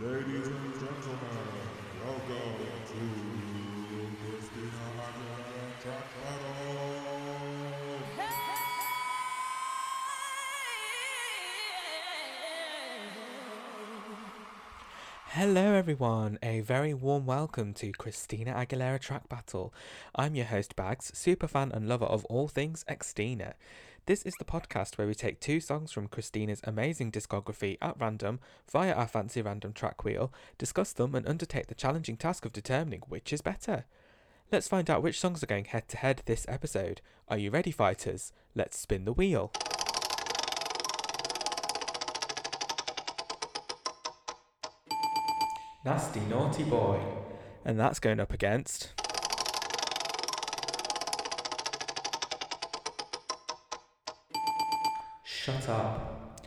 Ladies and gentlemen, welcome to Christina Aguilera Track Battle. Hello, everyone. A very warm welcome to Christina Aguilera Track Battle. I'm your host, Bags, super fan and lover of all things Xtina. This is the podcast where we take two songs from Christina's amazing discography at random via our fancy random track wheel, discuss them, and undertake the challenging task of determining which is better. Let's find out which songs are going head to head this episode. Are you ready, fighters? Let's spin the wheel. Nasty Naughty Boy. And that's going up against. Shut up.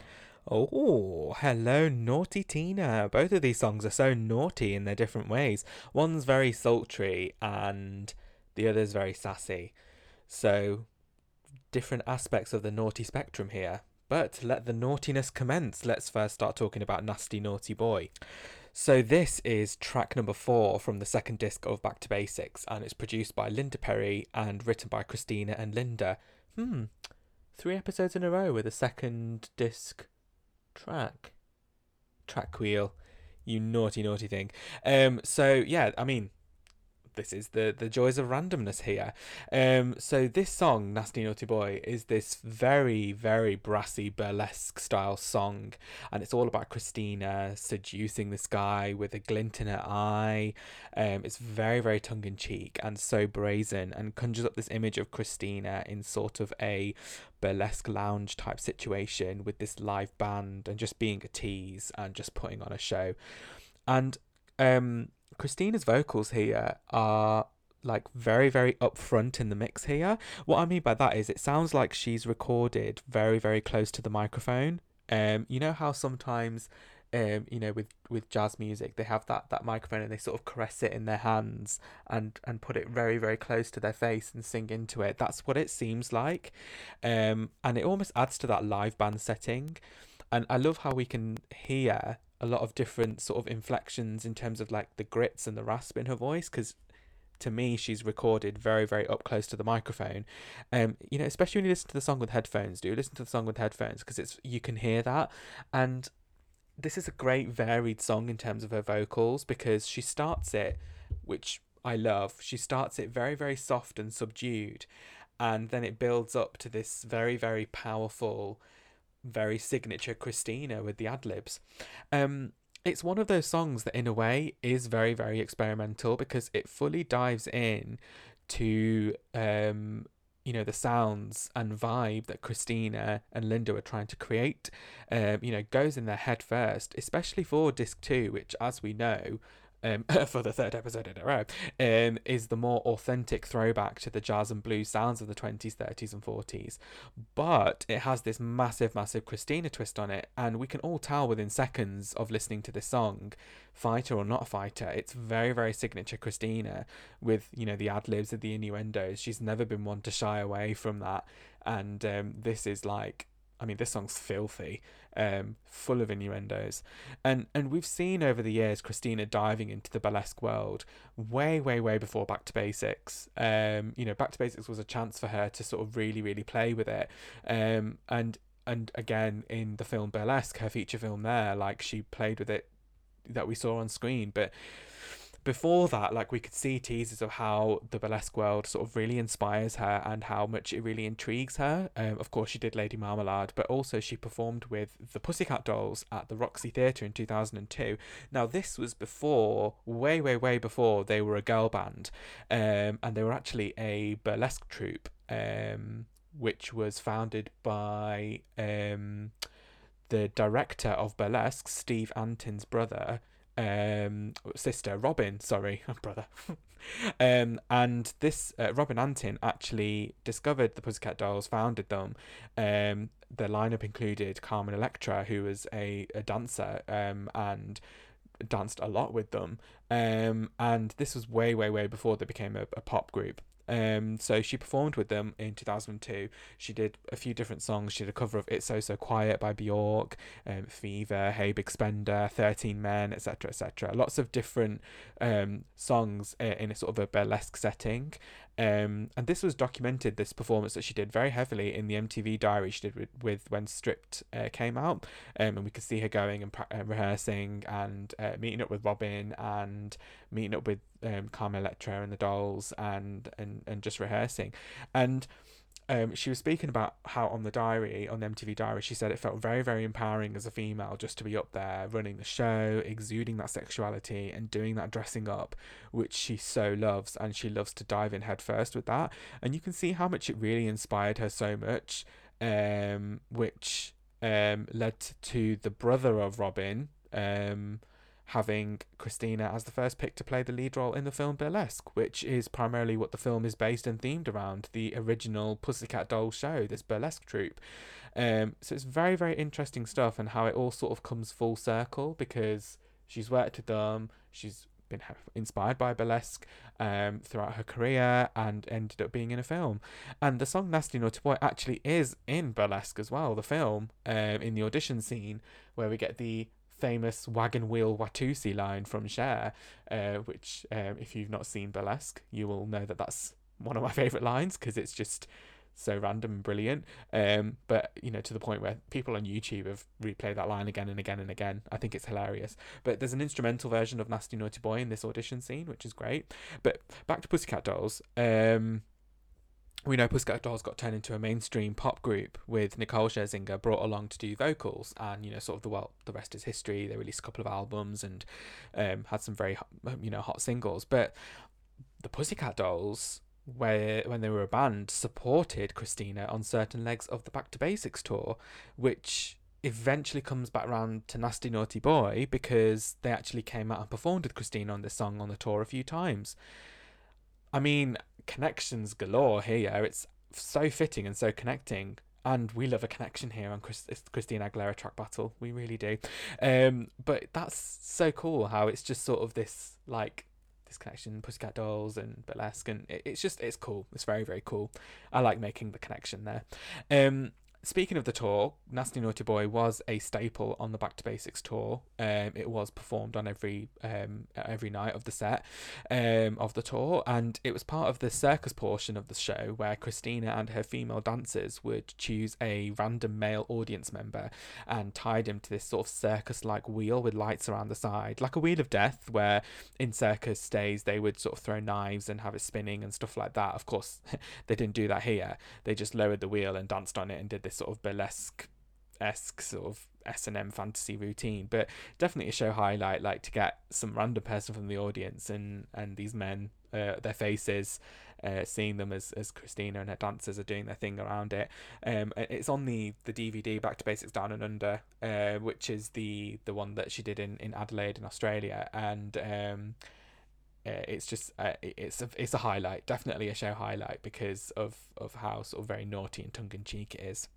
Oh, hello, Naughty Tina. Both of these songs are so naughty in their different ways. One's very sultry and the other's very sassy. So, different aspects of the naughty spectrum here. But let the naughtiness commence. Let's first start talking about Nasty Naughty Boy. So this is track number four from the second disc of Back to Basics, and it's produced by Linda Perry and written by Christina and Linda. Hmm, three episodes in a row with a second disc track. Track wheel, you naughty naughty thing. Um, so yeah, I mean, this is the the joys of randomness here. Um, so this song, Nasty Naughty Boy, is this very very brassy burlesque style song, and it's all about Christina seducing this guy with a glint in her eye. Um, it's very very tongue in cheek and so brazen, and conjures up this image of Christina in sort of a burlesque lounge type situation with this live band and just being a tease and just putting on a show, and um Christina's vocals here are like very very upfront in the mix here. What I mean by that is it sounds like she's recorded very very close to the microphone. Um you know how sometimes um you know with with jazz music they have that that microphone and they sort of caress it in their hands and and put it very very close to their face and sing into it. That's what it seems like. Um and it almost adds to that live band setting. And I love how we can hear a lot of different sort of inflections in terms of like the grits and the rasp in her voice because to me she's recorded very very up close to the microphone. Um you know especially when you listen to the song with headphones do listen to the song with headphones because it's you can hear that. And this is a great varied song in terms of her vocals because she starts it which I love she starts it very very soft and subdued and then it builds up to this very very powerful very signature Christina with the ad libs. Um, it's one of those songs that, in a way, is very, very experimental because it fully dives in to um, you know the sounds and vibe that Christina and Linda were trying to create. Um, you know, goes in their head first, especially for disc two, which, as we know, um, for the third episode in a row, um, is the more authentic throwback to the jazz and blues sounds of the 20s, 30s, and 40s. But it has this massive, massive Christina twist on it, and we can all tell within seconds of listening to this song, fighter or not fighter, it's very, very signature Christina with, you know, the ad libs and the innuendos. She's never been one to shy away from that, and um, this is like I mean, this song's filthy, um, full of innuendos, and and we've seen over the years Christina diving into the burlesque world way, way, way before Back to Basics. Um, you know, Back to Basics was a chance for her to sort of really, really play with it, um, and and again in the film Burlesque, her feature film there, like she played with it that we saw on screen, but before that, like we could see teasers of how the burlesque world sort of really inspires her and how much it really intrigues her. Um, of course, she did Lady Marmalade, but also she performed with the Pussycat Dolls at the Roxy Theatre in 2002. Now, this was before, way, way, way before they were a girl band, um, and they were actually a burlesque troupe, um, which was founded by um, the director of burlesque, Steve Antin's brother um, sister Robin, sorry, brother. um, and this uh, Robin Antin actually discovered the Pussycat Dolls, founded them. Um, the lineup included Carmen Electra, who was a, a dancer um, and danced a lot with them. Um, and this was way, way, way before they became a, a pop group. Um, so she performed with them in 2002. She did a few different songs. She did a cover of "It's So So Quiet" by Bjork, um, "Fever," "Hey Big Spender," "13 Men," etc., etc. Lots of different um, songs uh, in a sort of a burlesque setting. Um, and this was documented, this performance that she did very heavily in the MTV diary she did with, with when Stripped uh, came out. Um, and we could see her going and pra- uh, rehearsing and uh, meeting up with Robin and meeting up with um, Carmen Electra and the Dolls and, and, and just rehearsing. And um, she was speaking about how on the diary, on the MTV diary, she said it felt very, very empowering as a female just to be up there running the show, exuding that sexuality and doing that dressing up, which she so loves. And she loves to dive in headfirst with that. And you can see how much it really inspired her so much, um, which um, led to the brother of Robin. Um, having Christina as the first pick to play the lead role in the film Burlesque, which is primarily what the film is based and themed around the original Pussycat Doll show, this burlesque troupe. Um, so it's very, very interesting stuff and how it all sort of comes full circle because she's worked with them, she's been inspired by burlesque um, throughout her career and ended up being in a film. And the song Nasty Naughty Boy actually is in burlesque as well, the film, um, in the audition scene where we get the famous wagon wheel Watusi line from Cher, uh, which, um, if you've not seen Burlesque, you will know that that's one of my favourite lines because it's just so random and brilliant. Um, but you know, to the point where people on YouTube have replayed that line again and again and again. I think it's hilarious. But there's an instrumental version of Nasty Naughty Boy in this audition scene, which is great. But back to Pussycat Dolls. Um, we know Pussycat Dolls got turned into a mainstream pop group with Nicole Scherzinger brought along to do vocals, and you know, sort of the well, the rest is history. They released a couple of albums and um, had some very you know hot singles. But the Pussycat Dolls, where when they were a band, supported Christina on certain legs of the Back to Basics tour, which eventually comes back around to Nasty Naughty Boy because they actually came out and performed with Christina on this song on the tour a few times. I mean, connections galore here. It's so fitting and so connecting. And we love a connection here on Chris, Christina Aguilera track battle. We really do. Um, but that's so cool how it's just sort of this like this connection, Pussycat Dolls and burlesque, and it, it's just it's cool. It's very very cool. I like making the connection there. Um, Speaking of the tour, Nasty Naughty Boy was a staple on the Back to Basics tour. Um, it was performed on every um, every night of the set um, of the tour, and it was part of the circus portion of the show where Christina and her female dancers would choose a random male audience member and tied him to this sort of circus-like wheel with lights around the side, like a wheel of death, where in circus days they would sort of throw knives and have it spinning and stuff like that. Of course, they didn't do that here. They just lowered the wheel and danced on it and did this sort of burlesque esque sort of S and M fantasy routine, but definitely a show highlight. Like to get some random person from the audience and and these men, uh, their faces, uh, seeing them as as Christina and her dancers are doing their thing around it. Um, it's on the the DVD Back to Basics Down and Under, uh, which is the the one that she did in in Adelaide in Australia, and um. Uh, it's just uh, it's a it's a highlight, definitely a show highlight because of of how sort of very naughty and tongue in cheek it is.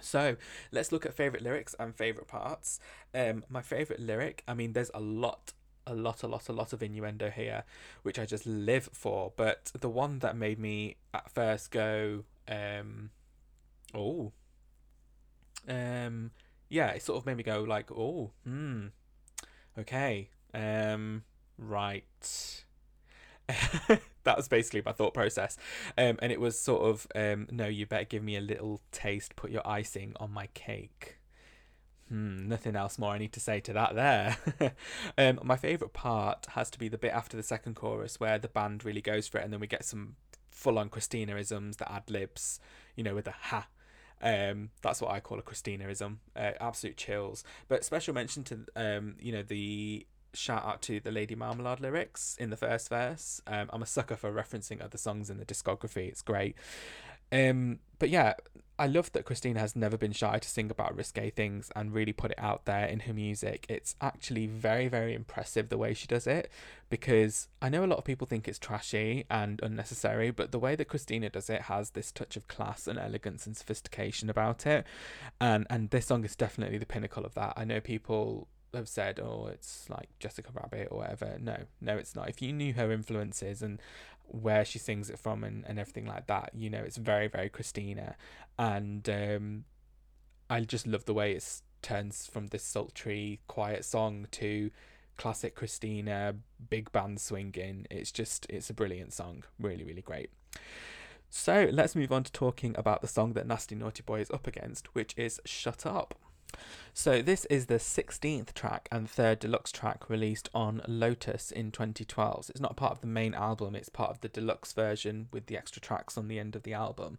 So let's look at favorite lyrics and favorite parts. Um, my favorite lyric, I mean, there's a lot, a lot, a lot, a lot of innuendo here, which I just live for. But the one that made me at first go, um, oh, um, yeah, it sort of made me go like, oh, hmm, okay, um, right. that was basically my thought process. Um, and it was sort of, um, no, you better give me a little taste, put your icing on my cake. Hmm, nothing else more I need to say to that there. um, my favourite part has to be the bit after the second chorus where the band really goes for it and then we get some full on Christinaisms, the ad libs, you know, with the ha. Um, that's what I call a Christinaism. Uh, absolute chills. But special mention to, um, you know, the shout out to the Lady Marmalade lyrics in the first verse. Um, I'm a sucker for referencing other songs in the discography. It's great. Um, but yeah, I love that Christina has never been shy to sing about risque things and really put it out there in her music. It's actually very, very impressive the way she does it because I know a lot of people think it's trashy and unnecessary, but the way that Christina does it has this touch of class and elegance and sophistication about it. And and this song is definitely the pinnacle of that. I know people have said, "Oh, it's like Jessica Rabbit or whatever." No, no, it's not. If you knew her influences and where she sings it from and, and everything like that, you know, it's very, very Christina. And um, I just love the way it turns from this sultry, quiet song to classic Christina, big band swinging. It's just, it's a brilliant song. Really, really great. So let's move on to talking about the song that Nasty Naughty Boy is up against, which is Shut Up. So this is the 16th track and third deluxe track released on Lotus in 2012. So it's not part of the main album, it's part of the deluxe version with the extra tracks on the end of the album.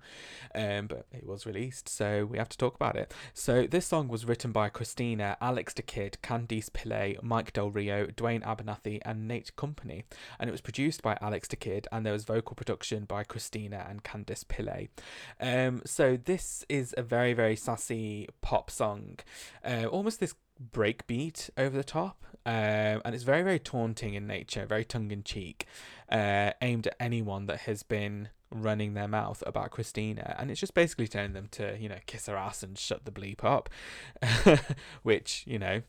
Um, but it was released, so we have to talk about it. So this song was written by Christina, Alex da Kid, Candice Pillay, Mike Del Rio, Dwayne Abernathy, and Nate Campany. And it was produced by Alex da Kid, and there was vocal production by Christina and Candice Pillay. Um, so this is a very, very sassy pop song uh, almost this breakbeat over the top, um, and it's very very taunting in nature, very tongue in cheek, uh, aimed at anyone that has been running their mouth about Christina, and it's just basically telling them to you know kiss her ass and shut the bleep up, which you know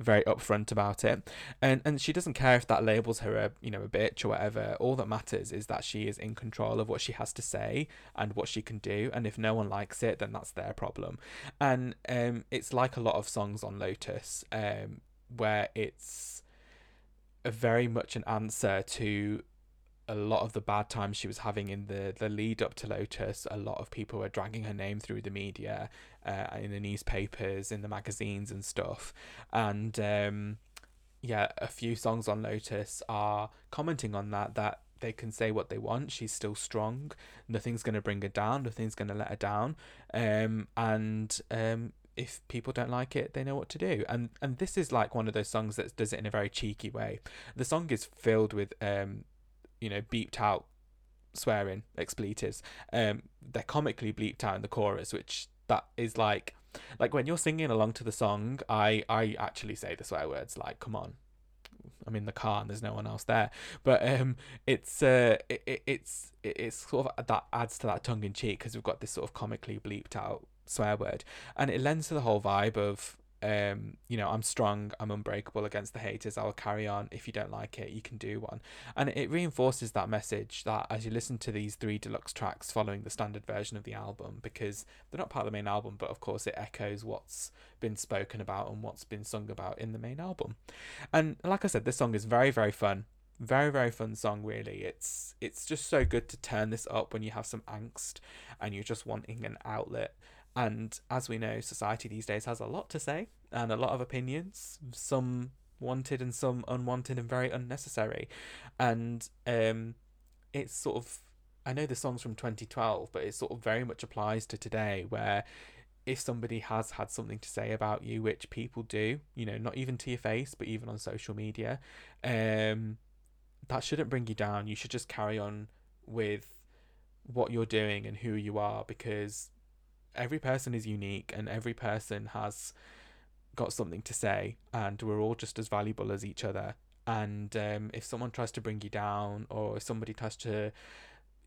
very upfront about it. And and she doesn't care if that labels her a you know a bitch or whatever. All that matters is that she is in control of what she has to say and what she can do. And if no one likes it then that's their problem. And um it's like a lot of songs on lotus um where it's a very much an answer to a lot of the bad times she was having in the the lead up to Lotus, a lot of people were dragging her name through the media, uh, in the newspapers, in the magazines and stuff, and um, yeah, a few songs on Lotus are commenting on that that they can say what they want. She's still strong. Nothing's going to bring her down. Nothing's going to let her down. Um, and um, if people don't like it, they know what to do. And and this is like one of those songs that does it in a very cheeky way. The song is filled with um, you know, beeped out swearing expletives. Um, they're comically bleeped out in the chorus, which that is like, like when you're singing along to the song, I I actually say the swear words like, "Come on." I'm in the car and there's no one else there, but um, it's uh, it, it it's it's sort of that adds to that tongue in cheek because we've got this sort of comically bleeped out swear word, and it lends to the whole vibe of um, you know, I'm strong, I'm unbreakable against the haters, I'll carry on. If you don't like it, you can do one. And it reinforces that message that as you listen to these three deluxe tracks following the standard version of the album, because they're not part of the main album, but of course it echoes what's been spoken about and what's been sung about in the main album. And like I said, this song is very, very fun. Very, very fun song, really. It's it's just so good to turn this up when you have some angst and you're just wanting an outlet and as we know, society these days has a lot to say and a lot of opinions, some wanted and some unwanted and very unnecessary. And um, it's sort of, I know the song's from 2012, but it sort of very much applies to today where if somebody has had something to say about you, which people do, you know, not even to your face, but even on social media, um, that shouldn't bring you down. You should just carry on with what you're doing and who you are because every person is unique and every person has got something to say and we're all just as valuable as each other. And um, if someone tries to bring you down or if somebody tries to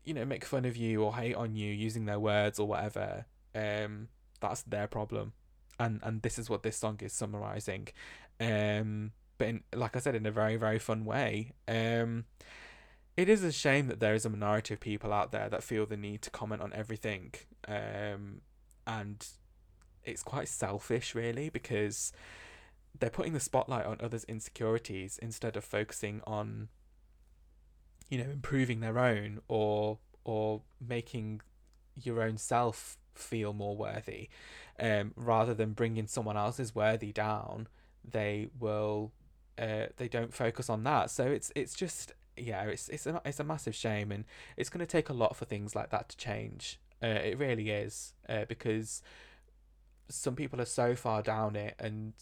you know make fun of you or hate on you using their words or whatever um, that's their problem. And and this is what this song is summarizing. Um, but in, like i said in a very very fun way um, it is a shame that there is a minority of people out there that feel the need to comment on everything. Um, and it's quite selfish really because they're putting the spotlight on others' insecurities instead of focusing on you know improving their own or or making your own self feel more worthy. Um rather than bringing someone else's worthy down they will uh they don't focus on that. So it's it's just yeah it's it's a, it's a massive shame and it's going to take a lot for things like that to change uh, it really is uh, because some people are so far down it and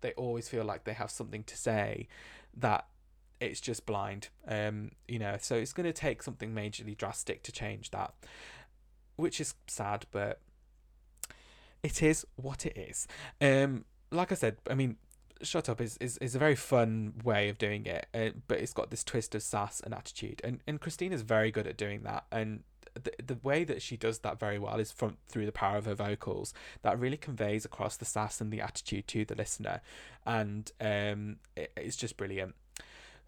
they always feel like they have something to say that it's just blind. Um, you know, so it's going to take something majorly drastic to change that, which is sad, but it is what it is. Um, like I said, I mean, Shut Up is, is, is a very fun way of doing it, uh, but it's got this twist of sass and attitude, and and Christina's very good at doing that, and the, the way that she does that very well is from through the power of her vocals. That really conveys across the sass and the attitude to the listener. And um it, it's just brilliant.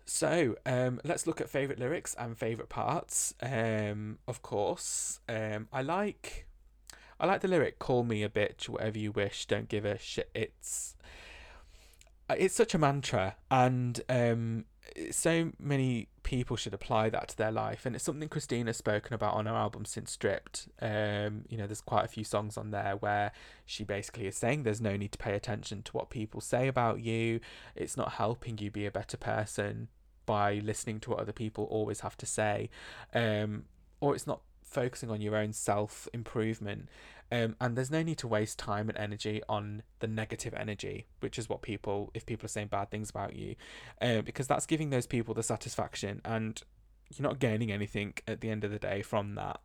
So um let's look at favorite lyrics and favorite parts. Um of course um i like i like the lyric call me a bitch whatever you wish don't give a shit. It's it's such a mantra. And um so many people should apply that to their life and it's something christina's spoken about on her album since stripped. Um you know there's quite a few songs on there where she basically is saying there's no need to pay attention to what people say about you. It's not helping you be a better person by listening to what other people always have to say. Um or it's not focusing on your own self improvement um, and there's no need to waste time and energy on the negative energy which is what people if people are saying bad things about you um, because that's giving those people the satisfaction and you're not gaining anything at the end of the day from that.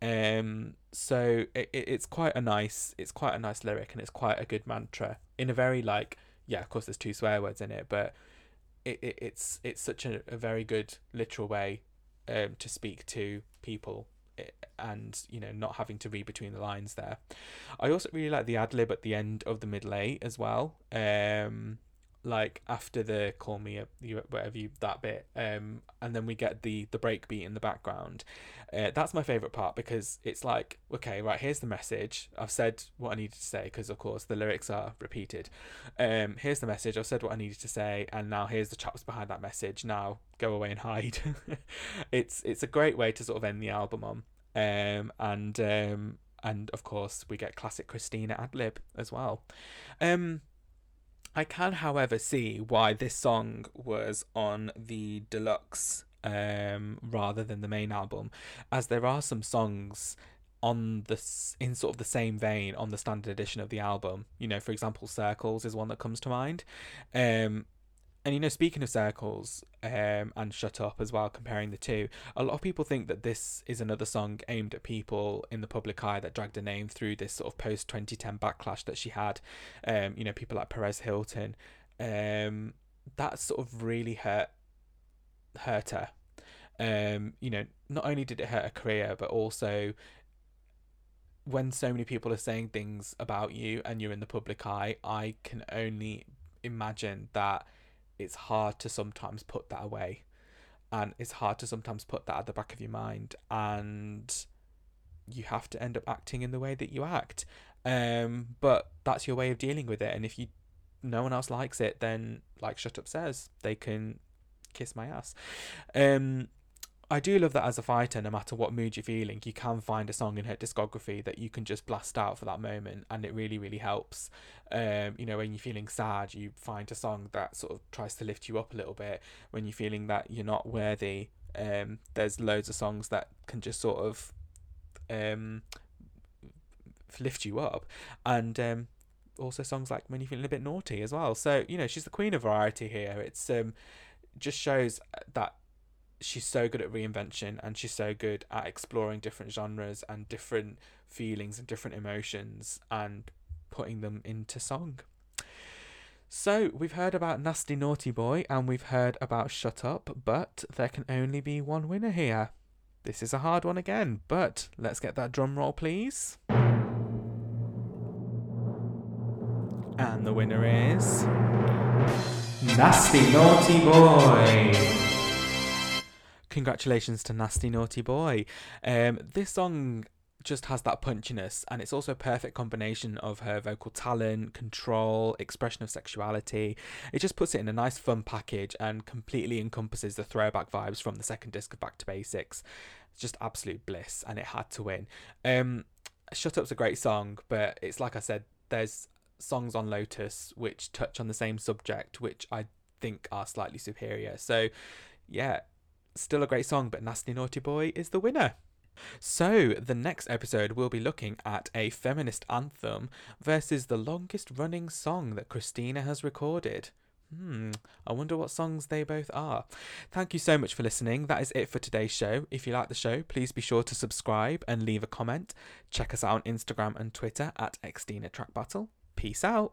Um so it, it's quite a nice it's quite a nice lyric and it's quite a good mantra in a very like yeah of course there's two swear words in it but it, it it's it's such a, a very good literal way um to speak to people and you know not having to read between the lines there. I also really like the ad lib at the end of the middle eight as well um like after the call me you whatever you that bit um and then we get the the break beat in the background. Uh, that's my favorite part because it's like okay right here's the message. I've said what i needed to say because of course the lyrics are repeated. Um here's the message. I've said what i needed to say and now here's the chaps behind that message. Now go away and hide. It's it's a great way to sort of end the album on. Um and um and of course we get classic christina ad lib as well. Um I can, however, see why this song was on the deluxe um, rather than the main album, as there are some songs on the in sort of the same vein on the standard edition of the album. You know, for example, Circles is one that comes to mind. Um, and you know, speaking of circles um, and shut up as well, comparing the two, a lot of people think that this is another song aimed at people in the public eye that dragged her name through this sort of post 2010 backlash that she had. Um, you know, people like Perez Hilton. Um, that sort of really hurt hurt her. Um, you know, not only did it hurt her career, but also when so many people are saying things about you and you're in the public eye, I can only imagine that it's hard to sometimes put that away. And it's hard to sometimes put that at the back of your mind. And you have to end up acting in the way that you act. Um but that's your way of dealing with it. And if you no one else likes it then like shut up says they can kiss my ass. Um I do love that as a fighter, no matter what mood you're feeling, you can find a song in her discography that you can just blast out for that moment, and it really, really helps. Um, you know, when you're feeling sad, you find a song that sort of tries to lift you up a little bit. When you're feeling that you're not worthy, um, there's loads of songs that can just sort of um, lift you up, and um, also songs like when you're feeling a bit naughty as well. So you know, she's the queen of variety here. It's um, just shows that she's so good at reinvention and she's so good at exploring different genres and different feelings and different emotions and putting them into song. So, we've heard about Nasty Naughty Boy and we've heard about Shut Up, but there can only be one winner here. This is a hard one again, but let's get that drum roll, please. And the winner is. Nasty Naughty Boy! Congratulations to Nasty Naughty Boy. Um, this song just has that punchiness and it's also a perfect combination of her vocal talent, control, expression of sexuality. It just puts it in a nice fun package and completely encompasses the throwback vibes from the second disc of Back to Basics. It's just absolute bliss and it had to win. Um Shut Up's a great song, but it's like I said, there's songs on Lotus which touch on the same subject which I think are slightly superior. So yeah, Still a great song, but Nasty Naughty Boy is the winner. So, the next episode we'll be looking at a feminist anthem versus the longest running song that Christina has recorded. Hmm, I wonder what songs they both are. Thank you so much for listening. That is it for today's show. If you like the show, please be sure to subscribe and leave a comment. Check us out on Instagram and Twitter at Xtina Track Battle. Peace out.